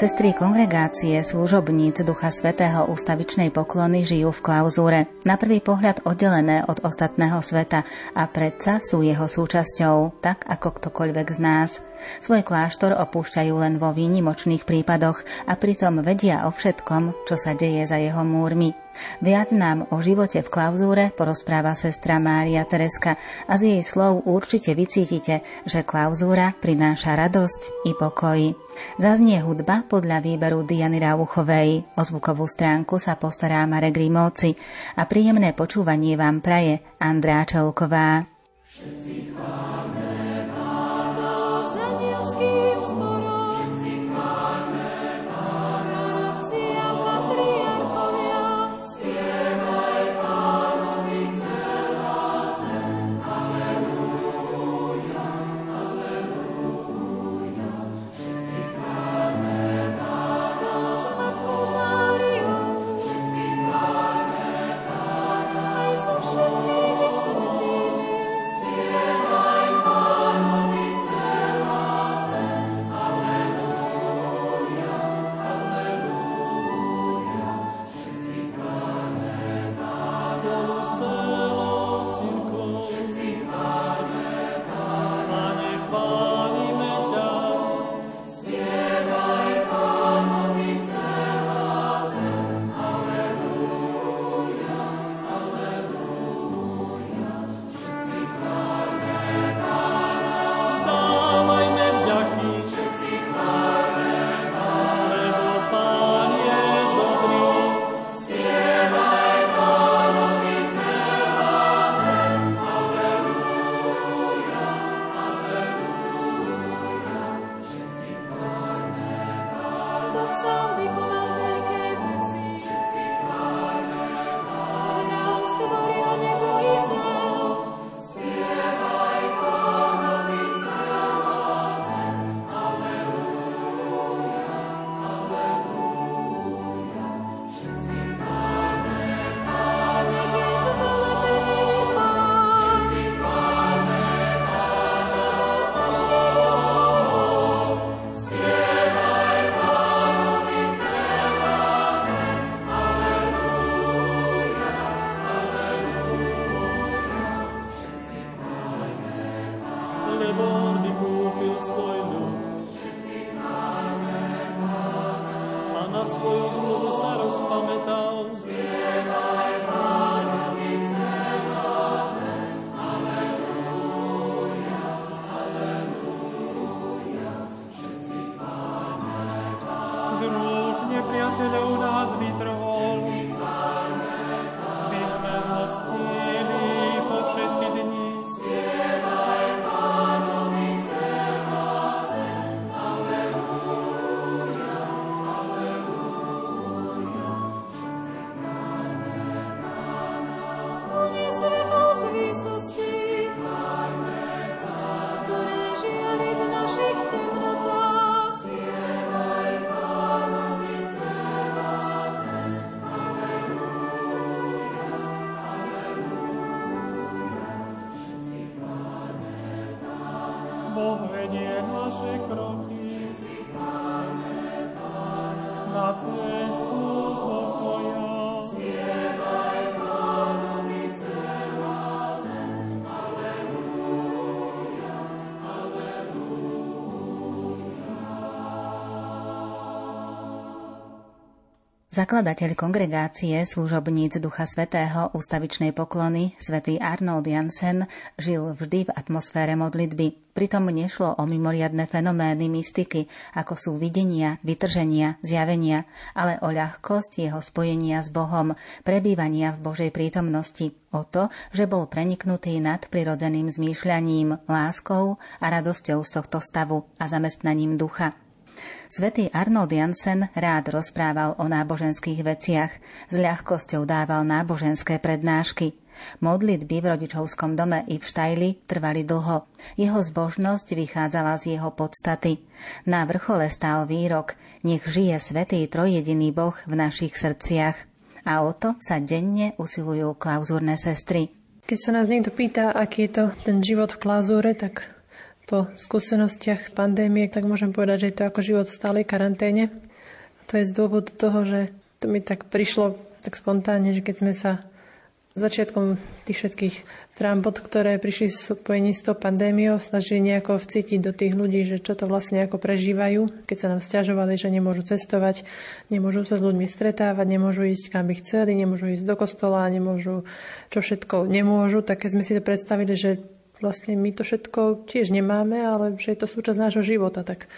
Sestry kongregácie služobníc Ducha Svetého ústavičnej poklony žijú v klauzúre, na prvý pohľad oddelené od ostatného sveta a predsa sú jeho súčasťou, tak ako ktokoľvek z nás. Svoj kláštor opúšťajú len vo výnimočných prípadoch a pritom vedia o všetkom, čo sa deje za jeho múrmi. Viac nám o živote v klauzúre porozpráva sestra Mária Tereska a z jej slov určite vycítite, že klauzúra prináša radosť i pokoj. Zaznie hudba podľa výberu Diany Rauchovej. O zvukovú stránku sa postará Marek Rimóci a príjemné počúvanie vám praje Andrá Čelková. Zakladateľ kongregácie služobníc Ducha Svetého ústavičnej poklony, svätý Arnold Jansen, žil vždy v atmosfére modlitby. Pritom nešlo o mimoriadne fenomény mystiky, ako sú videnia, vytrženia, zjavenia, ale o ľahkosť jeho spojenia s Bohom, prebývania v Božej prítomnosti, o to, že bol preniknutý nad prirodzeným zmýšľaním, láskou a radosťou z tohto stavu a zamestnaním ducha. Svetý Arnold Jansen rád rozprával o náboženských veciach, s ľahkosťou dával náboženské prednášky. Modlitby v rodičovskom dome i v Štajli trvali dlho. Jeho zbožnosť vychádzala z jeho podstaty. Na vrchole stál výrok Nech žije svetý trojjediný Boh v našich srdciach. A o to sa denne usilujú klauzúrne sestry. Keď sa nás niekto pýta, aký je to ten život v klauzúre, tak po skúsenostiach pandémie, tak môžem povedať, že je to ako život v stálej karanténe. To je z dôvodu toho, že to mi tak prišlo tak spontánne, že keď sme sa začiatkom tých všetkých trambot, ktoré prišli v spojení s tou pandémiou, snažili nejako vcítiť do tých ľudí, že čo to vlastne ako prežívajú, keď sa nám stiažovali, že nemôžu cestovať, nemôžu sa s ľuďmi stretávať, nemôžu ísť kam by chceli, nemôžu ísť do kostola, nemôžu, čo všetko nemôžu, tak keď sme si to predstavili, že vlastne my to všetko tiež nemáme, ale že je to súčasť nášho života, tak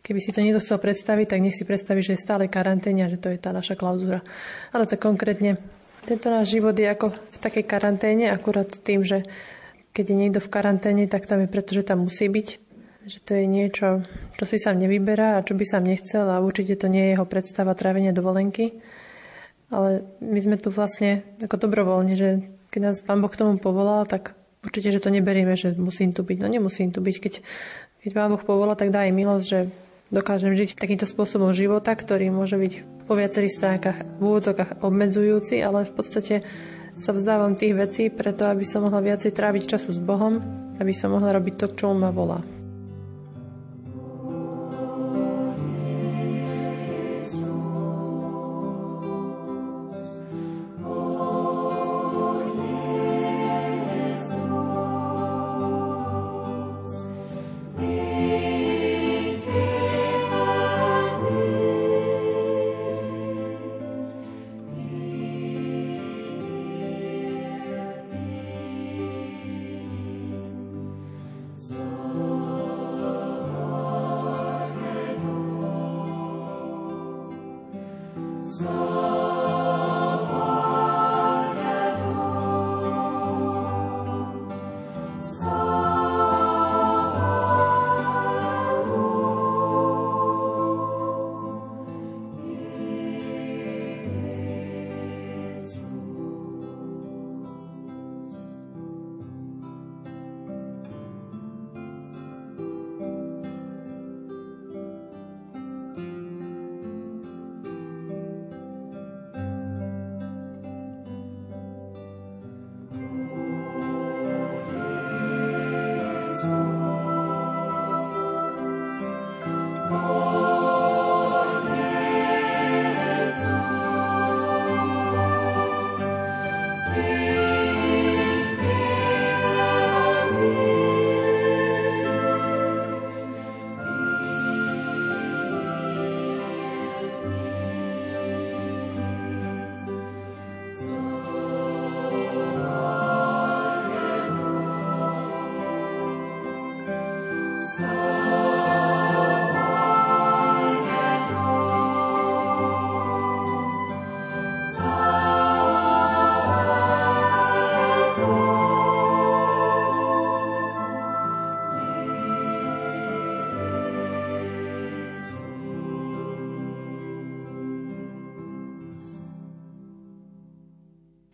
Keby si to niekto chcel predstaviť, tak nech si predstaví, že je stále karanténe a že to je tá naša klauzúra. Ale tak konkrétne tento náš život je ako v takej karanténe, akurát tým, že keď je niekto v karanténe, tak tam je preto, že tam musí byť. Že to je niečo, čo si sám nevyberá a čo by sám nechcel a určite to nie je jeho predstava trávenia dovolenky. Ale my sme tu vlastne ako dobrovoľne, že keď nás Pán Boh k tomu povolal, tak určite, že to neberieme, že musím tu byť. No nemusím tu byť. Keď, keď Pán Boh povolal, tak dá aj milosť, že dokážem žiť takýmto spôsobom života, ktorý môže byť po viacerých stránkach v úvodzokách obmedzujúci, ale v podstate sa vzdávam tých vecí preto, aby som mohla viacej tráviť času s Bohom, aby som mohla robiť to, čo ma volá.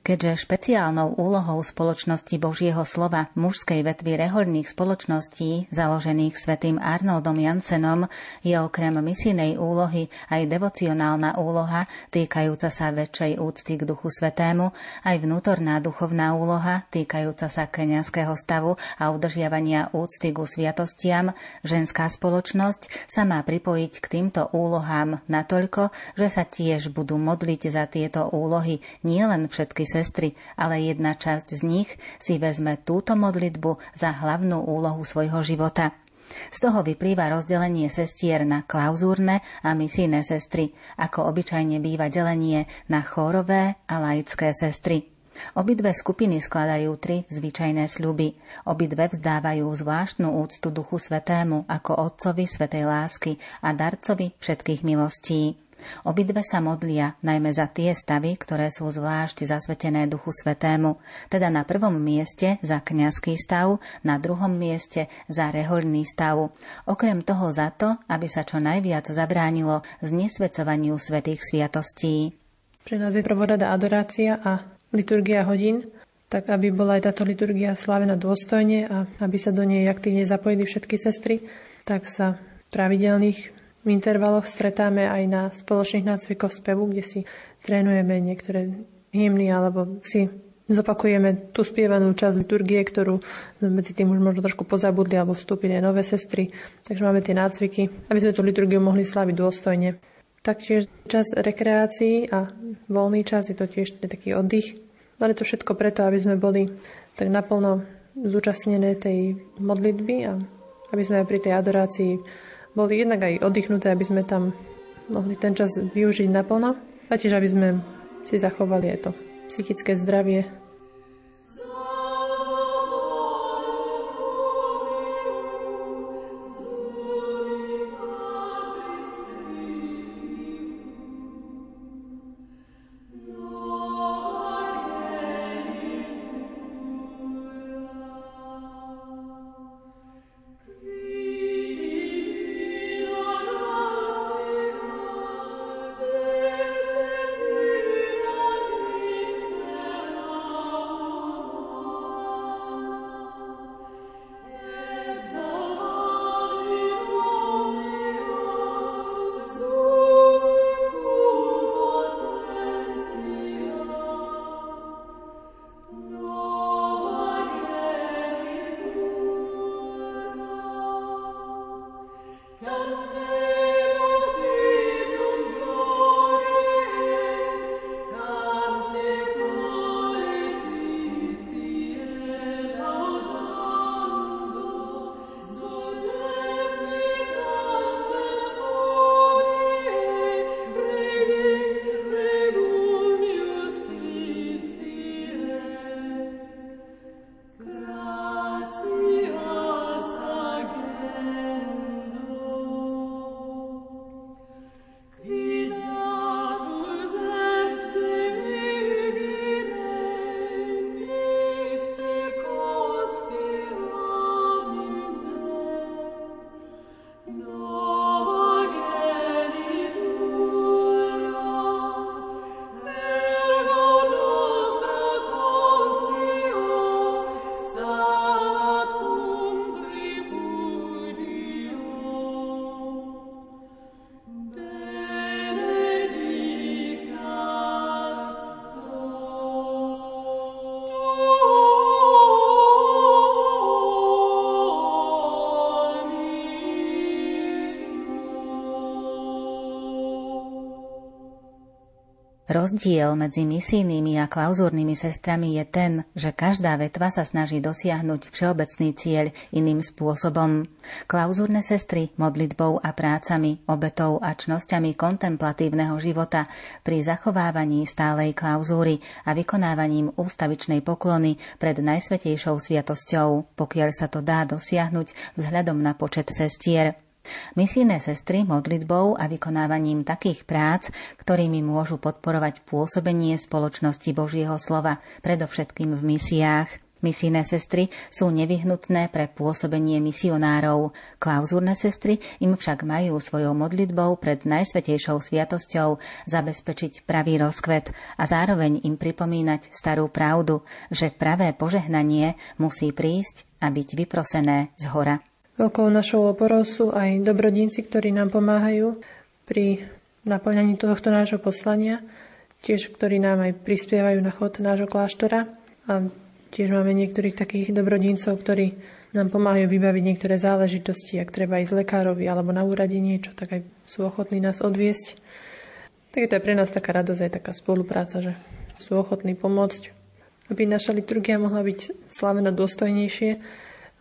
Keďže špeciálnou úlohou spoločnosti Božieho slova mužskej vetvy rehoľných spoločností, založených svetým Arnoldom Jansenom, je okrem misijnej úlohy aj devocionálna úloha týkajúca sa väčšej úcty k Duchu Svetému, aj vnútorná duchovná úloha týkajúca sa kňazského stavu a udržiavania úcty ku sviatostiam, ženská spoločnosť sa má pripojiť k týmto úlohám natoľko, že sa tiež budú modliť za tieto úlohy nielen všetky sestry, ale jedna časť z nich si vezme túto modlitbu za hlavnú úlohu svojho života. Z toho vyplýva rozdelenie sestier na klauzúrne a misijné sestry, ako obyčajne býva delenie na chórové a laické sestry. Obidve skupiny skladajú tri zvyčajné sľuby. Obidve vzdávajú zvláštnu úctu Duchu Svetému ako Otcovi Svetej lásky a darcovi všetkých milostí. Obidve sa modlia najmä za tie stavy, ktoré sú zvlášť zasvetené Duchu Svetému, teda na prvom mieste za kňazský stav, na druhom mieste za rehoľný stav. Okrem toho za to, aby sa čo najviac zabránilo znesvedcovaniu svetých sviatostí. Pre nás je prvorada adorácia a liturgia hodín, tak aby bola aj táto liturgia slávená dôstojne a aby sa do nej aktívne zapojili všetky sestry, tak sa pravidelných v intervaloch stretáme aj na spoločných nácvikoch spevu, kde si trénujeme niektoré hymny alebo si zopakujeme tú spievanú časť liturgie, ktorú medzi tým už možno trošku pozabudli alebo vstúpili aj nové sestry. Takže máme tie nácviky, aby sme tú liturgiu mohli slaviť dôstojne. taktiež čas rekreácií a voľný čas je to tiež taký oddych. Ale to všetko preto, aby sme boli tak naplno zúčastnené tej modlitby a aby sme aj pri tej adorácii boli jednak aj oddychnuté, aby sme tam mohli ten čas využiť naplno a tiež aby sme si zachovali aj to psychické zdravie Rozdiel medzi misijnými a klauzúrnymi sestrami je ten, že každá vetva sa snaží dosiahnuť všeobecný cieľ iným spôsobom. Klauzúrne sestry modlitbou a prácami, obetou a čnosťami kontemplatívneho života pri zachovávaní stálej klauzúry a vykonávaním ústavičnej poklony pred najsvetejšou sviatosťou, pokiaľ sa to dá dosiahnuť vzhľadom na počet sestier. Misijné sestry modlitbou a vykonávaním takých prác, ktorými môžu podporovať pôsobenie spoločnosti Božieho slova, predovšetkým v misiách. Misijné sestry sú nevyhnutné pre pôsobenie misionárov. Klauzúrne sestry im však majú svojou modlitbou pred Najsvetejšou sviatosťou zabezpečiť pravý rozkvet a zároveň im pripomínať starú pravdu, že pravé požehnanie musí prísť a byť vyprosené z hora. Veľkou našou oporou sú aj dobrodinci, ktorí nám pomáhajú pri naplňaní tohto nášho poslania, tiež ktorí nám aj prispievajú na chod nášho kláštora a tiež máme niektorých takých dobrodincov, ktorí nám pomáhajú vybaviť niektoré záležitosti, ak treba ísť lekárovi alebo na úrade niečo, tak aj sú ochotní nás odviesť. Tak je to aj pre nás taká radosť, aj taká spolupráca, že sú ochotní pomôcť, aby naša liturgia mohla byť slavená dôstojnejšie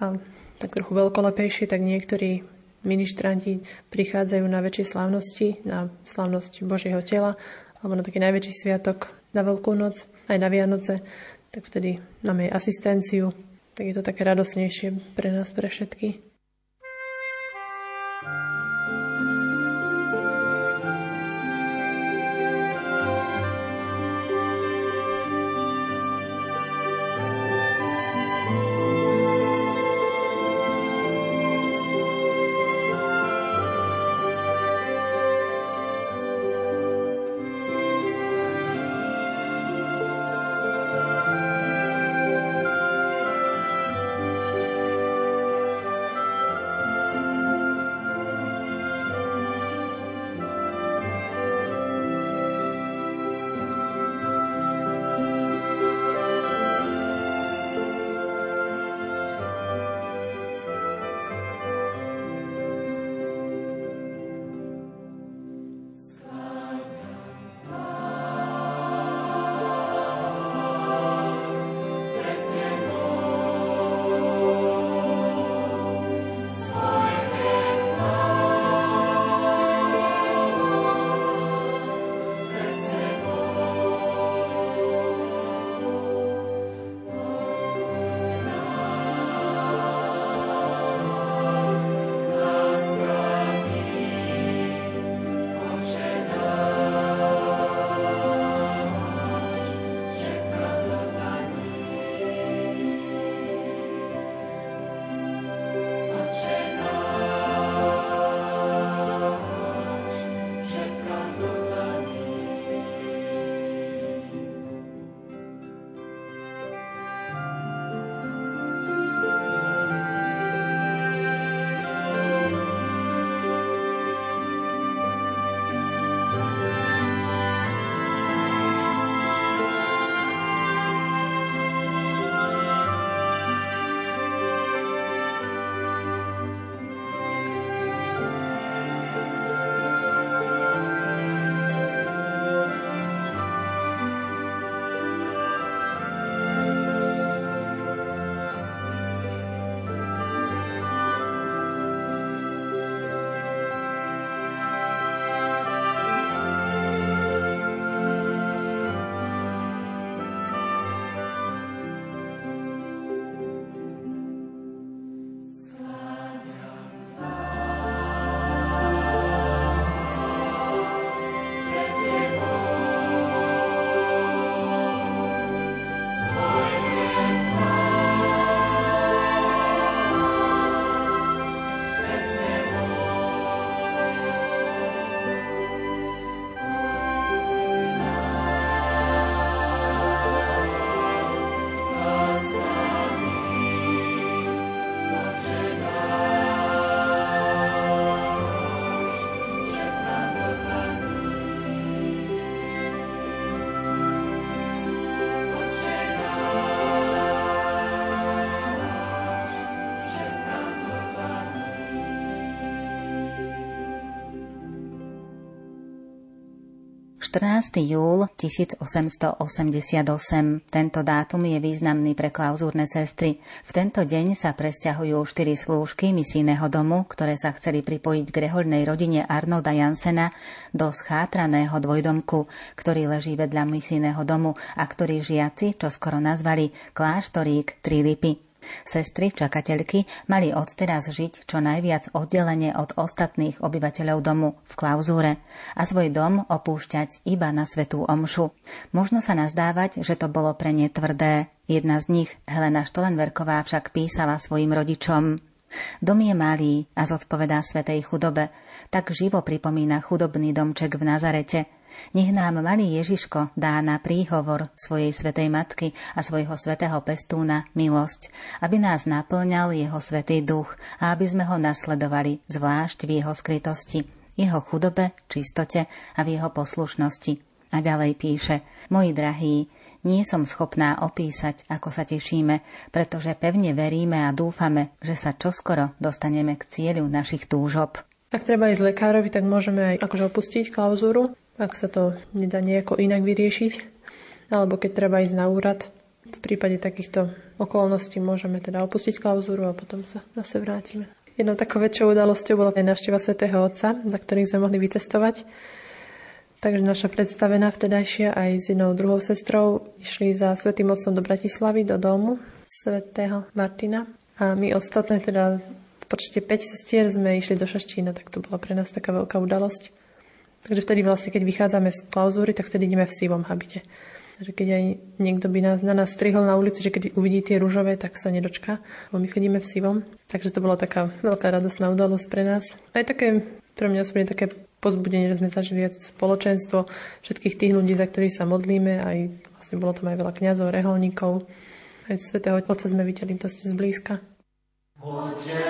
a tak trochu veľkolepejšie, tak niektorí ministranti prichádzajú na väčšie slávnosti, na slávnosť Božieho tela, alebo na taký najväčší sviatok, na Veľkú noc, aj na Vianoce, tak vtedy máme asistenciu, tak je to také radosnejšie pre nás, pre všetky. 14. júl 1888. Tento dátum je významný pre klauzúrne sestry. V tento deň sa presťahujú štyri slúžky misijného domu, ktoré sa chceli pripojiť k rehoľnej rodine Arnolda Jansena do schátraného dvojdomku, ktorý leží vedľa misijného domu a ktorý žiaci čo skoro nazvali kláštorík Trilipy. Sestry čakateľky mali odteraz žiť čo najviac oddelenie od ostatných obyvateľov domu v klauzúre a svoj dom opúšťať iba na svetú omšu. Možno sa nazdávať, že to bolo pre ne tvrdé. Jedna z nich, Helena Štolenverková, však písala svojim rodičom. Dom je malý a zodpovedá svetej chudobe. Tak živo pripomína chudobný domček v Nazarete – nech nám malý Ježiško dá na príhovor svojej svetej matky a svojho svetého pestúna milosť, aby nás naplňal jeho svetý duch a aby sme ho nasledovali, zvlášť v jeho skrytosti, jeho chudobe, čistote a v jeho poslušnosti. A ďalej píše, moji drahí, nie som schopná opísať, ako sa tešíme, pretože pevne veríme a dúfame, že sa čoskoro dostaneme k cieľu našich túžob. Ak treba ísť lekárovi, tak môžeme aj akože opustiť klauzúru ak sa to nedá nejako inak vyriešiť, alebo keď treba ísť na úrad. V prípade takýchto okolností môžeme teda opustiť klauzúru a potom sa zase vrátime. Jednou takou väčšou udalosťou bola aj návšteva svätého Otca, za ktorým sme mohli vycestovať. Takže naša predstavená vtedajšia aj s jednou druhou sestrou išli za svätým Otcom do Bratislavy, do domu svätého Martina. A my ostatné teda v počte 5 sestier sme išli do Šaštína, tak to bola pre nás taká veľká udalosť. Takže vtedy vlastne, keď vychádzame z klauzúry, tak vtedy ideme v sivom habite. Takže keď aj niekto by nás, na nás strihol na ulici, že keď uvidí tie rúžové, tak sa nedočká, bo my chodíme v sivom. Takže to bola taká veľká radosná udalosť pre nás. Aj také, pre mňa osobne také pozbudenie, že sme zažili spoločenstvo všetkých tých ľudí, za ktorých sa modlíme. Aj vlastne bolo tam aj veľa kňazov, reholníkov. Aj svätého Otca sme videli dosť zblízka. Poďte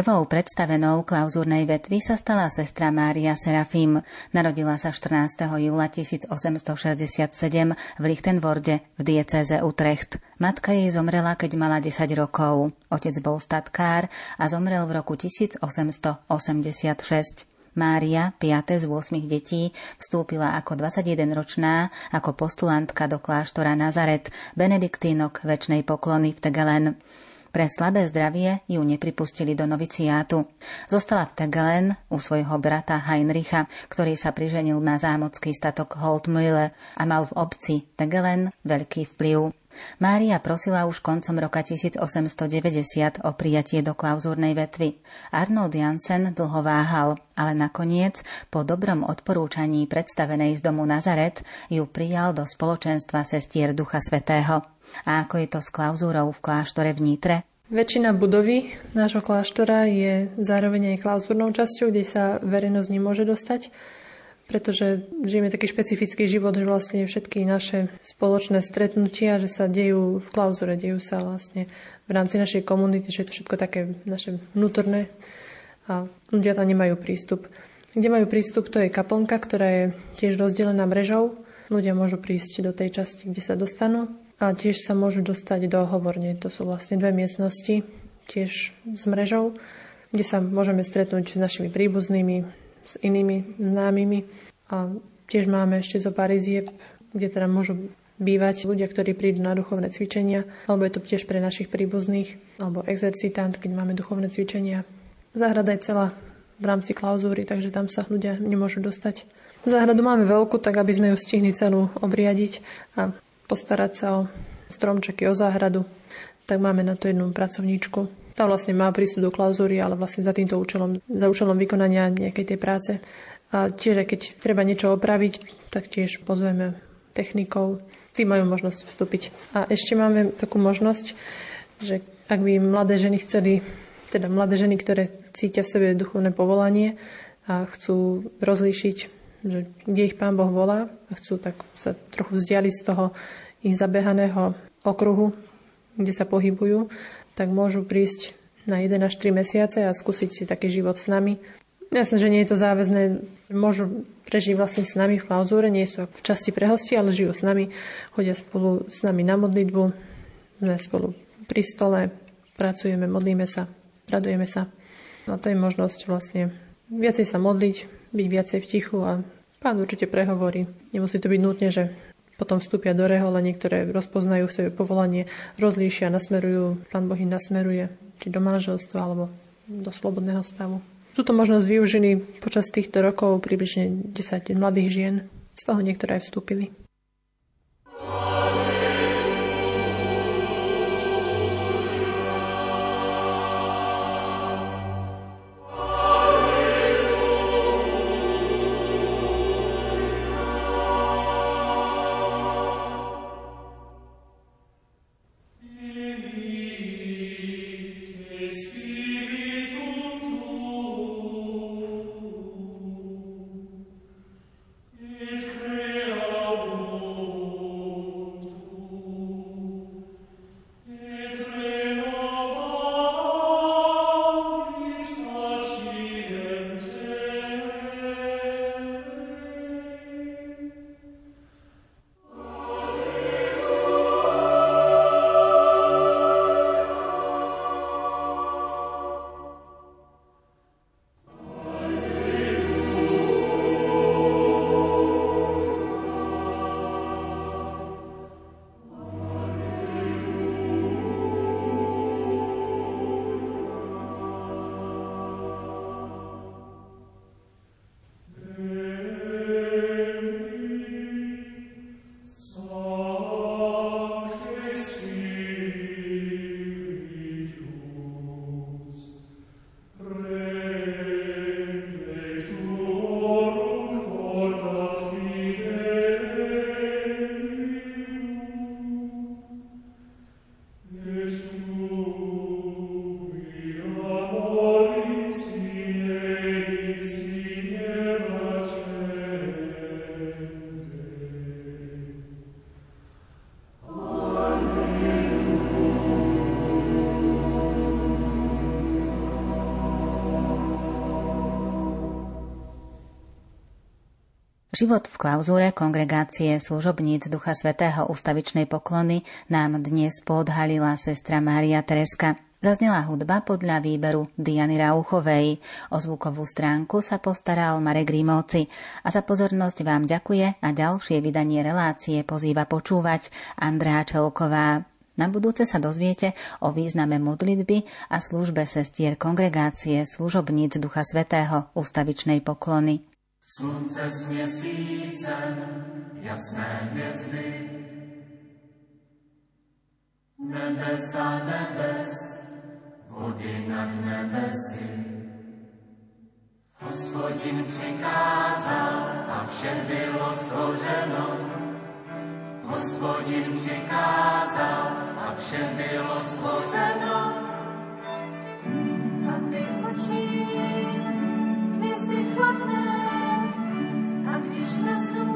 Prvou predstavenou klauzúrnej vetvy sa stala sestra Mária Serafim. Narodila sa 14. júla 1867 v Lichtenworde v diecéze Utrecht. Matka jej zomrela, keď mala 10 rokov. Otec bol statkár a zomrel v roku 1886. Mária, 5. z 8 detí, vstúpila ako 21-ročná ako postulantka do kláštora Nazaret, benediktínok väčšnej poklony v Tegelen. Pre slabé zdravie ju nepripustili do noviciátu. Zostala v Tegelen u svojho brata Heinricha, ktorý sa priženil na zámocký statok Holtmühle a mal v obci Tegelen veľký vplyv. Mária prosila už koncom roka 1890 o prijatie do klauzúrnej vetvy. Arnold Jansen dlho váhal, ale nakoniec, po dobrom odporúčaní predstavenej z domu Nazaret, ju prijal do spoločenstva sestier Ducha Svetého. A ako je to s klauzúrou v kláštore v Nitre? Väčšina budovy nášho kláštora je zároveň aj klauzúrnou časťou, kde sa verejnosť nemôže dostať, pretože žijeme taký špecifický život, že vlastne všetky naše spoločné stretnutia, že sa dejú v klauzúre, dejú sa vlastne v rámci našej komunity, že je to všetko také naše vnútorné a ľudia tam nemajú prístup. Kde majú prístup, to je kaplnka, ktorá je tiež rozdelená mrežou. Ľudia môžu prísť do tej časti, kde sa dostanú a tiež sa môžu dostať do hovorne. To sú vlastne dve miestnosti, tiež s mrežou, kde sa môžeme stretnúť s našimi príbuznými, s inými známymi. A tiež máme ešte zo pár izieb, kde teda môžu bývať ľudia, ktorí prídu na duchovné cvičenia, alebo je to tiež pre našich príbuzných, alebo exercitant, keď máme duchovné cvičenia. Záhrada je celá v rámci klauzúry, takže tam sa ľudia nemôžu dostať. Záhradu máme veľkú, tak aby sme ju stihli celú obriadiť a postarať sa o stromčeky, o záhradu. Tak máme na to jednu pracovníčku. Tá vlastne má prístup do klauzúry, ale vlastne za týmto účelom, za účelom vykonania nejakej tej práce. A tiež, keď treba niečo opraviť, tak tiež pozveme technikov. Tí majú možnosť vstúpiť. A ešte máme takú možnosť, že ak by mladé ženy chceli, teda mladé ženy, ktoré cítia v sebe duchovné povolanie a chcú rozlíšiť že kde ich Pán Boh volá chcú tak sa trochu vzdialiť z toho ich zabehaného okruhu, kde sa pohybujú, tak môžu prísť na 1 až 3 mesiace a skúsiť si taký život s nami. Jasné, že nie je to záväzné, môžu prežiť vlastne s nami v klauzúre, nie sú v časti pre hosti, ale žijú s nami, chodia spolu s nami na modlitbu, sme spolu pri stole, pracujeme, modlíme sa, radujeme sa. No to je možnosť vlastne viacej sa modliť, byť viacej v tichu a pán určite prehovorí. Nemusí to byť nutne, že potom vstúpia do rehole, niektoré rozpoznajú v sebe povolanie, rozlíšia, nasmerujú, pán Boh im nasmeruje, či do manželstva alebo do slobodného stavu. Túto možnosť využili počas týchto rokov približne 10 mladých žien, z toho niektoré aj vstúpili. Život v klauzúre kongregácie služobníc Ducha Svetého ustavičnej poklony nám dnes podhalila sestra Mária Tereska. Zaznela hudba podľa výberu Diany Rauchovej. O zvukovú stránku sa postaral Marek Rímovci a za pozornosť vám ďakuje a ďalšie vydanie relácie pozýva počúvať Andrá Čelková. Na budúce sa dozviete o význame modlitby a službe sestier kongregácie služobníc Ducha Svetého ustavičnej poklony. Slunce s měsícem, jasné hvězdy, nebesa nebes, vody nad nebesy. Hospodin přikázal a vše bylo stvořeno. Hospodin přikázal a vše bylo stvořeno. Aby oči hvězdy chladné když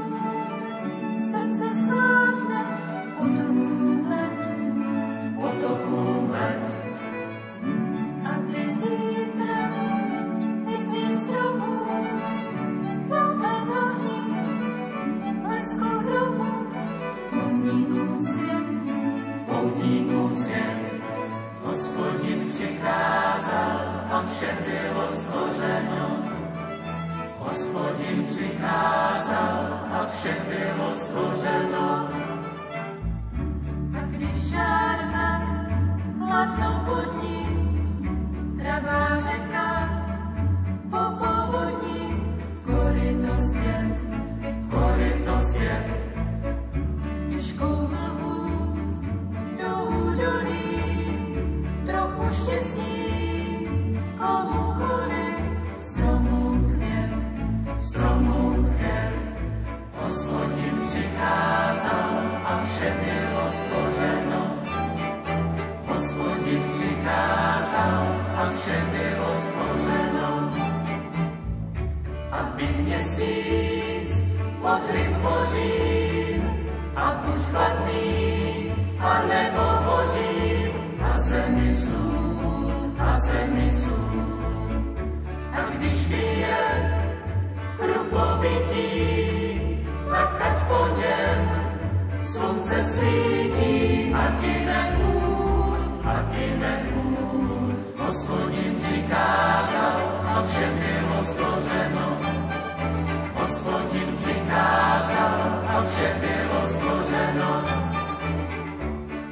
a všem bylo stvořeno.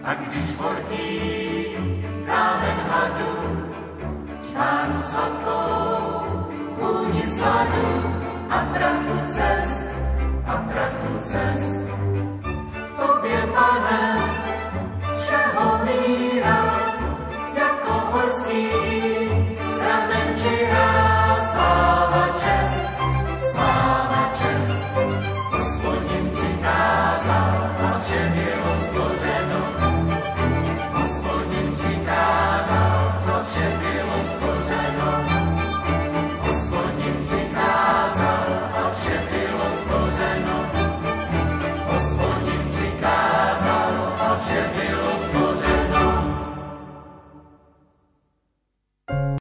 A když horký kámen hadu, špánu sladkou, vůni sladu a prachu cest, a prachu cest. Tobě, pane,